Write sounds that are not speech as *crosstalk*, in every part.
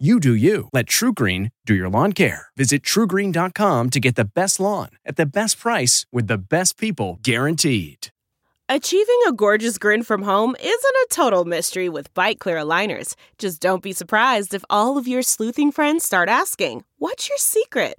You do you. Let TruGreen do your lawn care. Visit trugreen.com to get the best lawn at the best price with the best people guaranteed. Achieving a gorgeous grin from home isn't a total mystery with Byte Clear aligners. Just don't be surprised if all of your sleuthing friends start asking, What's your secret?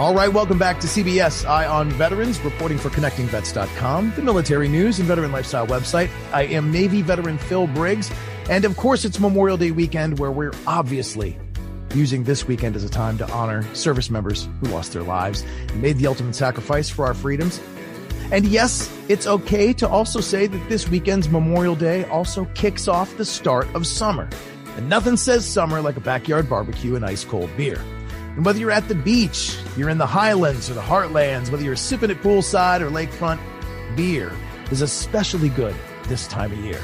All right, welcome back to CBS Eye on Veterans, reporting for ConnectingVets.com, the military news and veteran lifestyle website. I am Navy veteran Phil Briggs. And of course, it's Memorial Day weekend where we're obviously using this weekend as a time to honor service members who lost their lives and made the ultimate sacrifice for our freedoms. And yes, it's okay to also say that this weekend's Memorial Day also kicks off the start of summer. And nothing says summer like a backyard barbecue and ice cold beer. And whether you're at the beach, you're in the highlands or the heartlands, whether you're sipping at poolside or lakefront, beer is especially good this time of year.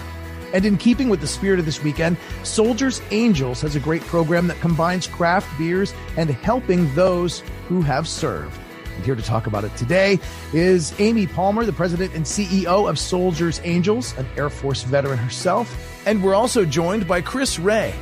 And in keeping with the spirit of this weekend, Soldiers Angels has a great program that combines craft beers and helping those who have served. And here to talk about it today is Amy Palmer, the president and CEO of Soldiers Angels, an Air Force veteran herself. And we're also joined by Chris Ray,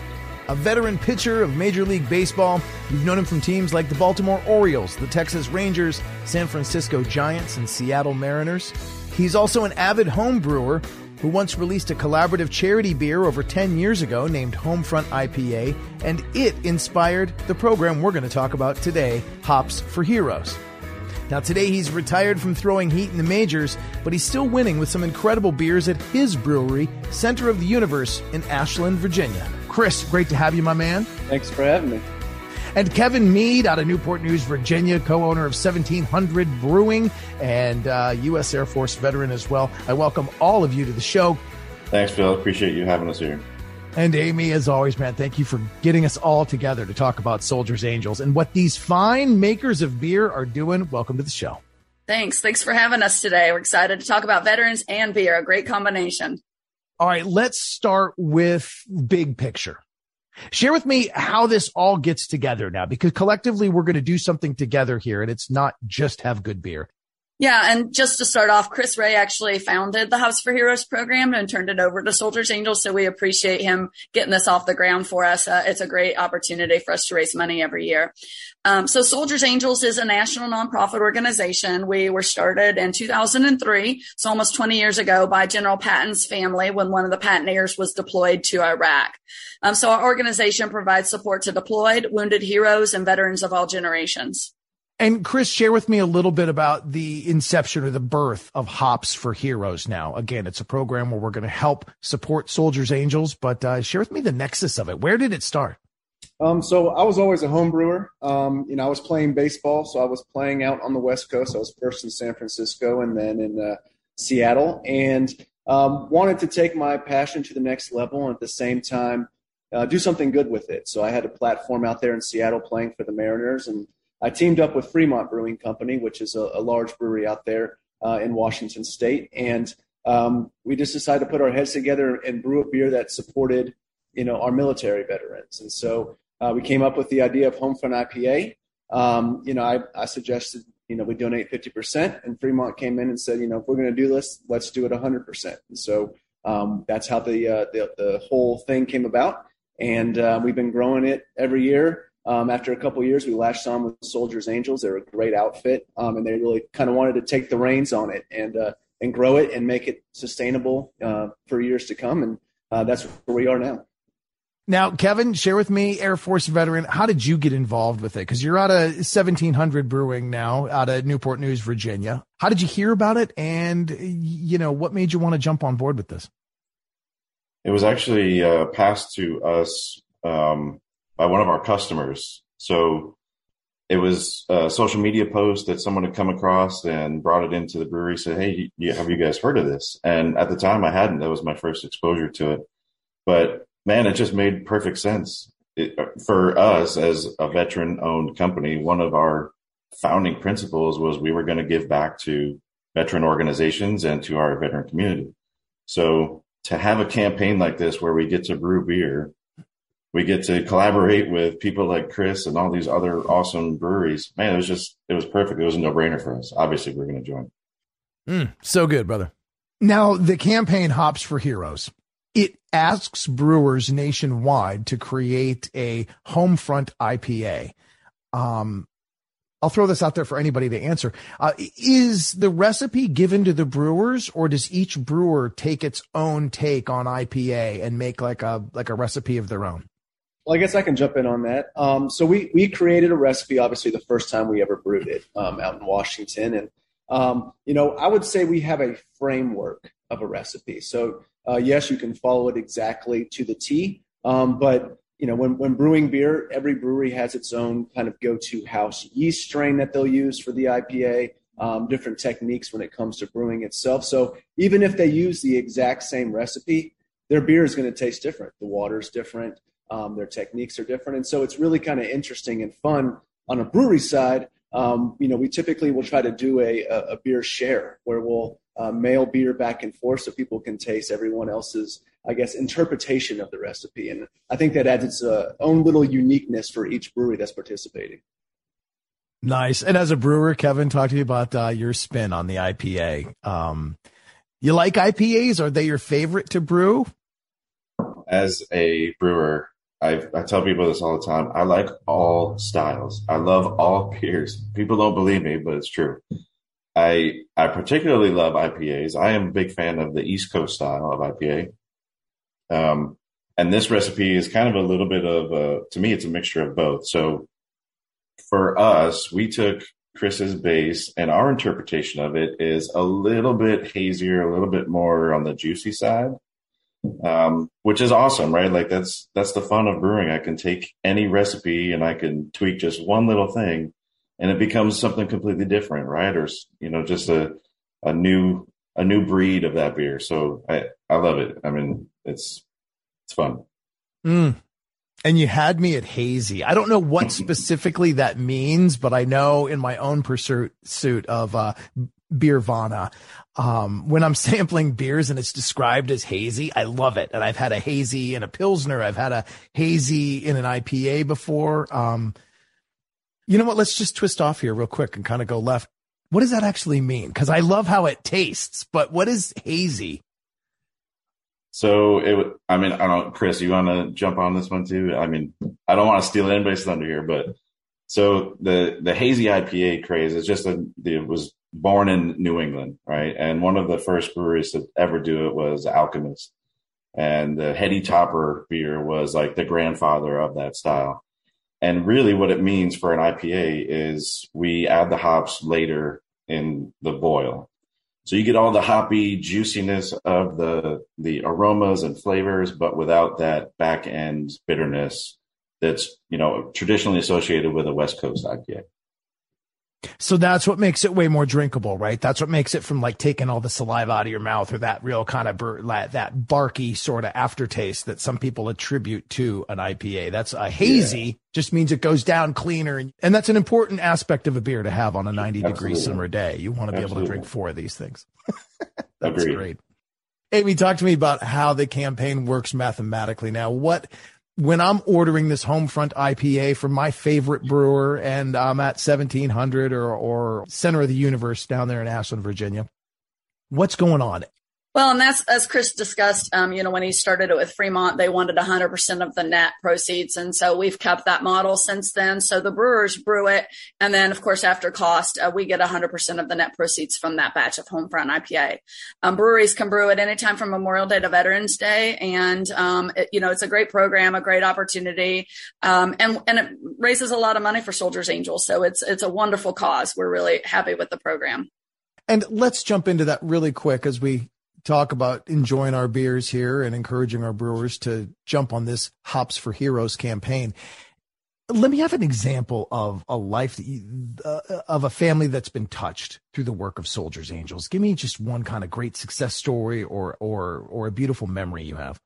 a veteran pitcher of Major League Baseball. You've known him from teams like the Baltimore Orioles, the Texas Rangers, San Francisco Giants, and Seattle Mariners. He's also an avid home brewer who once released a collaborative charity beer over 10 years ago named Homefront IPA, and it inspired the program we're going to talk about today, Hops for Heroes. Now, today he's retired from throwing heat in the majors, but he's still winning with some incredible beers at his brewery, Center of the Universe in Ashland, Virginia. Chris, great to have you, my man. Thanks for having me. And Kevin Mead out of Newport News, Virginia, co owner of 1700 Brewing and uh, U.S. Air Force veteran as well. I welcome all of you to the show. Thanks, Phil. Appreciate you having us here. And Amy, as always, man, thank you for getting us all together to talk about Soldiers Angels and what these fine makers of beer are doing. Welcome to the show. Thanks. Thanks for having us today. We're excited to talk about veterans and beer, a great combination. All right, let's start with big picture. Share with me how this all gets together now, because collectively we're going to do something together here and it's not just have good beer. Yeah, and just to start off, Chris Ray actually founded the Hops for Heroes program and turned it over to Soldiers Angels. So we appreciate him getting this off the ground for us. Uh, it's a great opportunity for us to raise money every year. Um, so Soldiers Angels is a national nonprofit organization. We were started in 2003, so almost 20 years ago, by General Patton's family when one of the Pattoners was deployed to Iraq. Um, so our organization provides support to deployed, wounded heroes, and veterans of all generations. And Chris, share with me a little bit about the inception or the birth of Hops for Heroes now. Again, it's a program where we're going to help support Soldiers Angels, but uh, share with me the nexus of it. Where did it start? Um, so I was always a home brewer. Um, you know, I was playing baseball, so I was playing out on the West Coast. I was first in San Francisco and then in uh, Seattle, and um, wanted to take my passion to the next level, and at the same time, uh, do something good with it. So I had a platform out there in Seattle playing for the Mariners, and I teamed up with Fremont Brewing Company, which is a, a large brewery out there uh, in Washington State, and um, we just decided to put our heads together and brew a beer that supported, you know, our military veterans. And so uh, we came up with the idea of Homefront IPA. Um, you know, I, I suggested, you know, we donate 50%, and Fremont came in and said, you know, if we're going to do this, let's do it 100%. And so um, that's how the, uh, the the whole thing came about. and uh, we've been growing it every year. Um, after a couple years, we latched on with Soldiers Angels. They're a great outfit, um, and they really kind of wanted to take the reins on it and uh, and grow it and make it sustainable uh, for years to come. And uh, that's where we are now. Now, Kevin, share with me, Air Force veteran, how did you get involved with it? Because you're out of 1700 Brewing now, out of Newport News, Virginia. How did you hear about it? And, you know, what made you want to jump on board with this? It was actually uh, passed to us um, by one of our customers. So it was a social media post that someone had come across and brought it into the brewery. Said, "Hey, have you guys heard of this?" And at the time, I hadn't. That was my first exposure to it. But man, it just made perfect sense it, for us as a veteran-owned company. One of our founding principles was we were going to give back to veteran organizations and to our veteran community. So to have a campaign like this where we get to brew beer we get to collaborate with people like Chris and all these other awesome breweries. Man, it was just it was perfect. It was a no brainer for us. Obviously, we're going to join. Mm, so good, brother. Now the campaign Hops for Heroes. It asks brewers nationwide to create a home front IPA. Um, I'll throw this out there for anybody to answer. Uh, is the recipe given to the brewers, or does each brewer take its own take on IPA and make like a like a recipe of their own? Well, I guess I can jump in on that. Um, so we we created a recipe, obviously the first time we ever brewed it um, out in Washington, and um, you know I would say we have a framework of a recipe. So uh, yes, you can follow it exactly to the T, um, but you know when when brewing beer, every brewery has its own kind of go-to house yeast strain that they'll use for the IPA. Um, different techniques when it comes to brewing itself. So even if they use the exact same recipe, their beer is going to taste different. The water is different. Um, their techniques are different, and so it's really kind of interesting and fun on a brewery side. Um, you know, we typically will try to do a, a, a beer share where we'll uh, mail beer back and forth so people can taste everyone else's, I guess, interpretation of the recipe. And I think that adds its uh, own little uniqueness for each brewery that's participating. Nice. And as a brewer, Kevin, talk to me about uh, your spin on the IPA. Um, you like IPAs? Are they your favorite to brew? As a brewer, I, I tell people this all the time. I like all styles. I love all *laughs* beers. People don't believe me, but it's true. I I particularly love IPAs. I am a big fan of the East Coast style of IPA. Um, and this recipe is kind of a little bit of a, to me, it's a mixture of both. So for us, we took Chris's base and our interpretation of it is a little bit hazier, a little bit more on the juicy side um, which is awesome, right? Like that's that's the fun of brewing. I can take any recipe and I can tweak just one little thing, and it becomes something completely different, right? Or you know, just a a new a new breed of that beer. So I I love it. I mean, it's it's fun. Mm. And you had me at hazy. I don't know what *laughs* specifically that means, but I know in my own pursuit of uh, Beervana. Um, when I'm *laughs* sampling beers and it's described as hazy, I love it. And I've had a hazy in a Pilsner. I've had a hazy in an IPA before. Um, you know what? Let's just twist off here real quick and kind of go left. What does that actually mean? Cause I love how it tastes, but what is hazy? So it, I mean, I don't, Chris, you want to jump on this one too? I mean, I don't want to steal anybody's thunder here, but so the, the hazy IPA craze is just a, it was born in New England, right? And one of the first breweries to ever do it was Alchemist. And the Heady Topper beer was like the grandfather of that style. And really what it means for an IPA is we add the hops later in the boil. So you get all the hoppy juiciness of the the aromas and flavors, but without that back end bitterness that's, you know, traditionally associated with a West Coast IPA. So that's what makes it way more drinkable, right? That's what makes it from like taking all the saliva out of your mouth or that real kind of bur- that barky sort of aftertaste that some people attribute to an IPA. That's a hazy yeah. just means it goes down cleaner. And, and that's an important aspect of a beer to have on a 90 Absolutely. degree summer day. You want to be Absolutely. able to drink four of these things. *laughs* that's Agreed. great. Amy, talk to me about how the campaign works mathematically. Now, what when I'm ordering this Homefront IPA from my favorite brewer and I'm at 1700 or, or center of the universe down there in Ashland, Virginia, what's going on? Well, and that's as Chris discussed. Um, you know, when he started it with Fremont, they wanted 100% of the net proceeds, and so we've kept that model since then. So the brewers brew it, and then of course after cost, uh, we get 100% of the net proceeds from that batch of Homefront IPA. Um, breweries can brew it anytime from Memorial Day to Veterans Day, and um, it, you know it's a great program, a great opportunity, um, and and it raises a lot of money for Soldiers Angels. So it's it's a wonderful cause. We're really happy with the program. And let's jump into that really quick as we talk about enjoying our beers here and encouraging our brewers to jump on this Hops for Heroes campaign. Let me have an example of a life you, uh, of a family that's been touched through the work of Soldiers Angels. Give me just one kind of great success story or or or a beautiful memory you have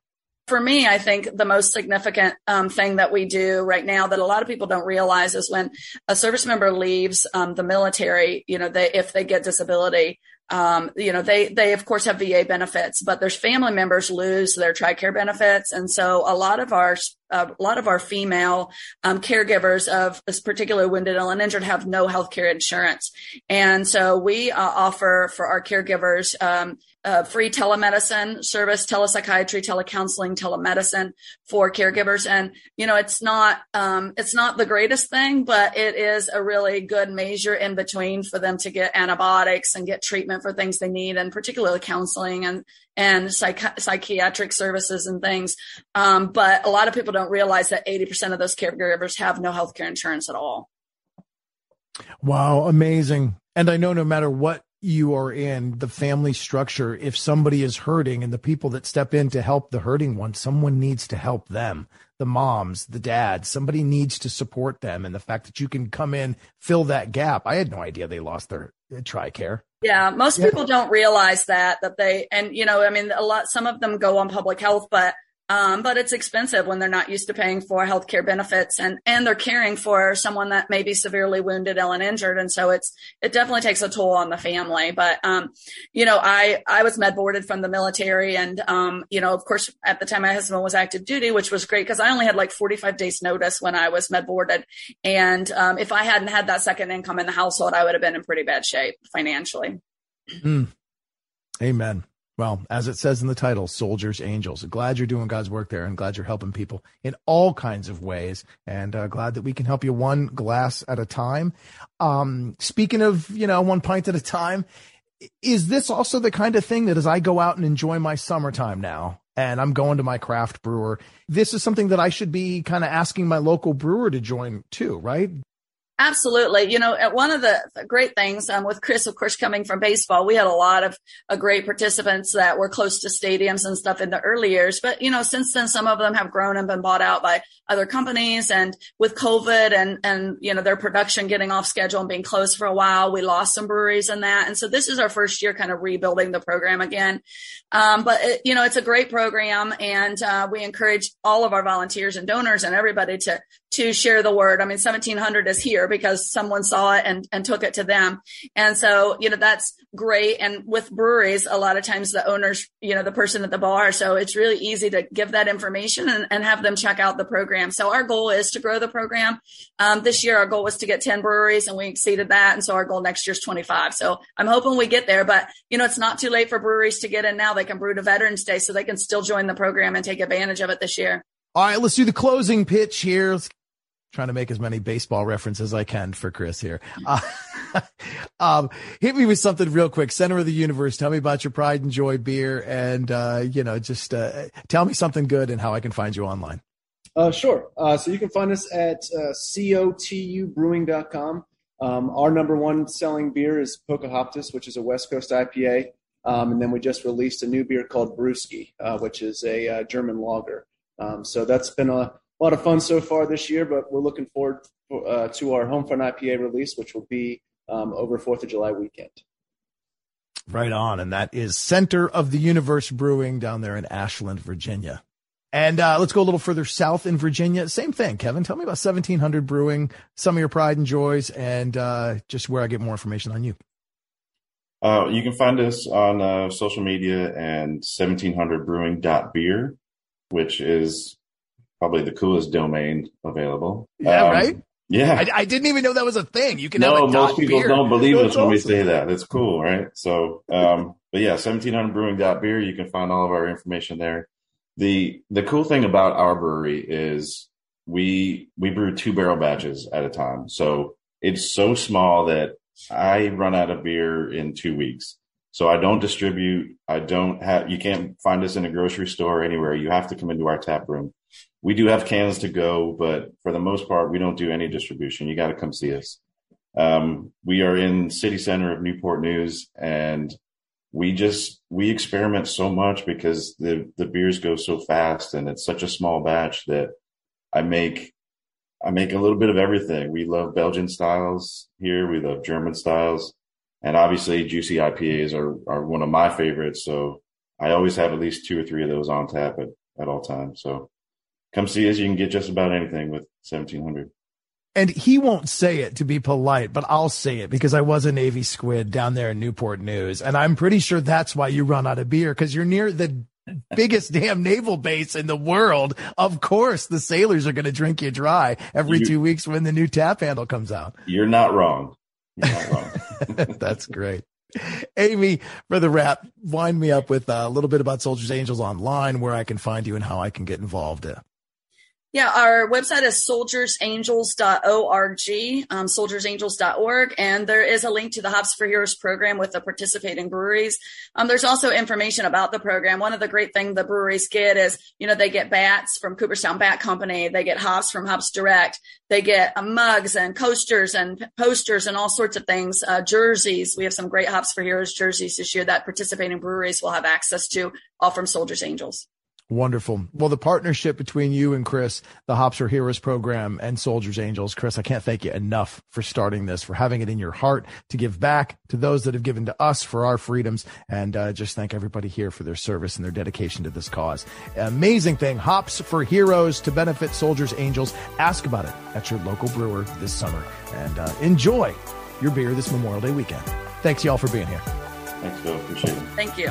for me, I think the most significant um, thing that we do right now that a lot of people don't realize is when a service member leaves um, the military, you know, they, if they get disability, um, you know, they, they of course have VA benefits, but their family members lose their TRICARE benefits. And so a lot of our, a lot of our female um, caregivers of this particular wounded, and injured have no health care insurance. And so we uh, offer for our caregivers um, uh, free telemedicine service, telepsychiatry, telecounseling, telemedicine for caregivers. And, you know, it's not, um, it's not the greatest thing, but it is a really good measure in between for them to get antibiotics and get treatment for things they need and particularly counseling and, and psych- psychiatric services and things. Um, but a lot of people don't realize that 80% of those caregivers have no health care insurance at all. Wow. Amazing. And I know no matter what you are in the family structure if somebody is hurting and the people that step in to help the hurting one someone needs to help them the moms the dads somebody needs to support them and the fact that you can come in fill that gap i had no idea they lost their uh, tricare yeah most yeah. people don't realize that that they and you know i mean a lot some of them go on public health but um, but it's expensive when they're not used to paying for healthcare benefits and, and they're caring for someone that may be severely wounded, ill and injured. And so it's, it definitely takes a toll on the family. But, um, you know, I, I was med boarded from the military and, um, you know, of course, at the time my husband was active duty, which was great because I only had like 45 days notice when I was med boarded. And, um, if I hadn't had that second income in the household, I would have been in pretty bad shape financially. Mm. Amen. Well, as it says in the title, Soldiers, Angels. Glad you're doing God's work there and glad you're helping people in all kinds of ways. And uh, glad that we can help you one glass at a time. Um, speaking of, you know, one pint at a time, is this also the kind of thing that as I go out and enjoy my summertime now, and I'm going to my craft brewer, this is something that I should be kind of asking my local brewer to join too, right? Absolutely. You know, one of the great things um, with Chris, of course, coming from baseball, we had a lot of uh, great participants that were close to stadiums and stuff in the early years. But, you know, since then, some of them have grown and been bought out by other companies. And with COVID and, and, you know, their production getting off schedule and being closed for a while, we lost some breweries in that. And so this is our first year kind of rebuilding the program again. Um, but, it, you know, it's a great program. And uh, we encourage all of our volunteers and donors and everybody to, to share the word. I mean, 1700 is here because someone saw it and, and took it to them. And so, you know, that's great. And with breweries, a lot of times the owners, you know, the person at the bar. So it's really easy to give that information and, and have them check out the program. So our goal is to grow the program. Um, this year, our goal was to get 10 breweries and we exceeded that. And so our goal next year is 25. So I'm hoping we get there, but you know, it's not too late for breweries to get in now. They can brew to Veterans Day so they can still join the program and take advantage of it this year. All right, let's do the closing pitch here. Let's trying to make as many baseball references as I can for Chris here. Uh, *laughs* um, hit me with something real quick. Center of the universe. Tell me about your pride and joy beer, and uh, you know, just uh, tell me something good and how I can find you online. Uh, sure. Uh, so you can find us at uh, cotubrewing.com. Um, our number one selling beer is Pocahontas, which is a West Coast IPA. Um, and then we just released a new beer called Brewski, uh, which is a German lager. Um, so that's been a a lot of fun so far this year, but we're looking forward uh, to our Home Homefront IPA release, which will be um, over Fourth of July weekend. Right on, and that is Center of the Universe Brewing down there in Ashland, Virginia. And uh, let's go a little further south in Virginia. Same thing, Kevin. Tell me about 1700 Brewing, some of your pride and joys, and uh, just where I get more information on you. Uh, you can find us on uh, social media and 1700brewing.beer, which is probably the coolest domain available. Yeah, um, right. Yeah, I, I, didn't even know that was a thing. You can no, most people beer. don't believe us when we say that. It's cool, right? So, um, but yeah, seventeen hundred brewing beer. You can find all of our information there. The the cool thing about our brewery is we we brew two barrel batches at a time. So it's so small that I run out of beer in two weeks. So I don't distribute. I don't have. You can't find us in a grocery store anywhere. You have to come into our tap room. We do have cans to go, but for the most part, we don't do any distribution. You got to come see us. Um, we are in city center of Newport News, and we just we experiment so much because the the beers go so fast, and it's such a small batch that I make I make a little bit of everything. We love Belgian styles here. We love German styles, and obviously juicy IPAs are are one of my favorites. So I always have at least two or three of those on tap at at all times. So come see us. You can get just about anything with 1700. And he won't say it to be polite, but I'll say it because I was a Navy squid down there in Newport News. And I'm pretty sure that's why you run out of beer because you're near the *laughs* biggest damn naval base in the world. Of course, the sailors are going to drink you dry every You- two weeks when the new tap handle comes out. You're not wrong. You're not wrong. *laughs* That's great. Amy, for the wrap, wind me up with a little bit about Soldiers Angels online, where I can find you and how I can get involved. Yeah, our website is soldiersangels.org, um, soldiersangels.org, and there is a link to the Hops for Heroes program with the participating breweries. Um, there's also information about the program. One of the great things the breweries get is, you know, they get bats from Cooperstown Bat Company, they get hops from Hops Direct, they get uh, mugs and coasters and posters and all sorts of things, uh, jerseys. We have some great Hops for Heroes jerseys this year that participating breweries will have access to, all from Soldiers Angels. Wonderful. Well, the partnership between you and Chris, the Hops for Heroes program and Soldiers Angels, Chris, I can't thank you enough for starting this, for having it in your heart to give back to those that have given to us for our freedoms, and uh, just thank everybody here for their service and their dedication to this cause. Amazing thing, Hops for Heroes to benefit Soldiers Angels. Ask about it at your local brewer this summer, and uh, enjoy your beer this Memorial Day weekend. Thanks, y'all, for being here. Thanks, Phil. Appreciate it. Thank you.